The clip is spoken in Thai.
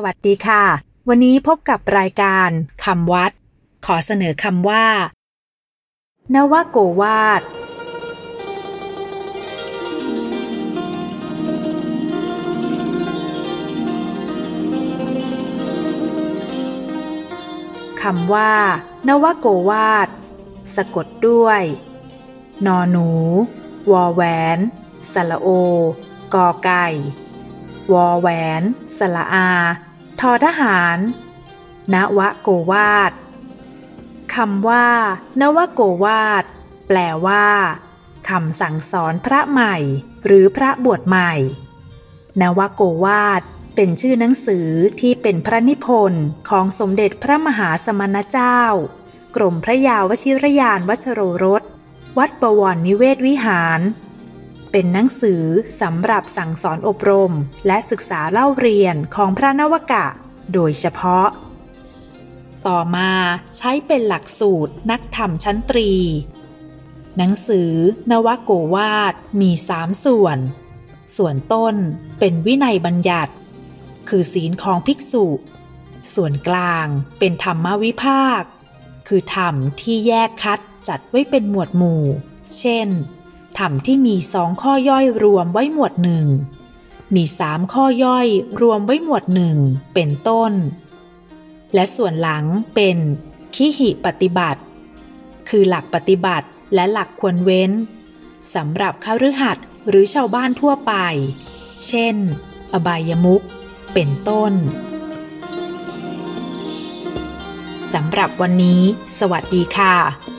สวัสดีค่ะ วันนี้พบกับรายการคำวัด ขอเสนอคำว่า นวโกวาทคำว่า นวโกวาทสะกดด้วย นอหนู วอแหวนสระโอ กอไก่ วอแหวน สละอา ทอทหาร นวโกวาทคำว่า นวโกวาทแปลว่าคำสั่งสอนพระใหม่ หรือพระบวชใหม่ นวโกวาทเป็นชื่อหนังสือที่เป็นพระนิพนธ์ของสมเด็จพระมหาสมณเจ้า กรมพระยาวชิรยานวชโรรส วัดประวรนิเวศวิหาร เป็นหนังสือสำหรับสั่งสอนอบรม และศึกษาเล่าเรียนของพระนวกะ โดยเฉพาะ ต่อมาใช้เป็นหลักสูตรนักธรรมชั้นตรี หนังสือนวโกวาทมีสามส่วน ส่วนต้นเป็นวินัยบัญญัติ คือศีลของภิกษุ ส่วนกลางเป็นธรรมวิภาค คือธรรมที่แยกคัดจัดไว้เป็นหมวดหมู่ เช่น ธรรมที่มีสองข้อย่อยรวมไว้หมวดหนึ่ง มีสามข้อย่อยรวมไว้หมวดหนึ่งเป็นต้น และส่วนหลังเป็น คิหิปฏิบัติ คือหลักปฏิบัติและหลักควรเว้นสำหรับคฤหัสหรือชาวบ้านทั่วไป เช่น อบายมุขเป็นต้นสำหรับวันนี้ สวัสดีค่ะ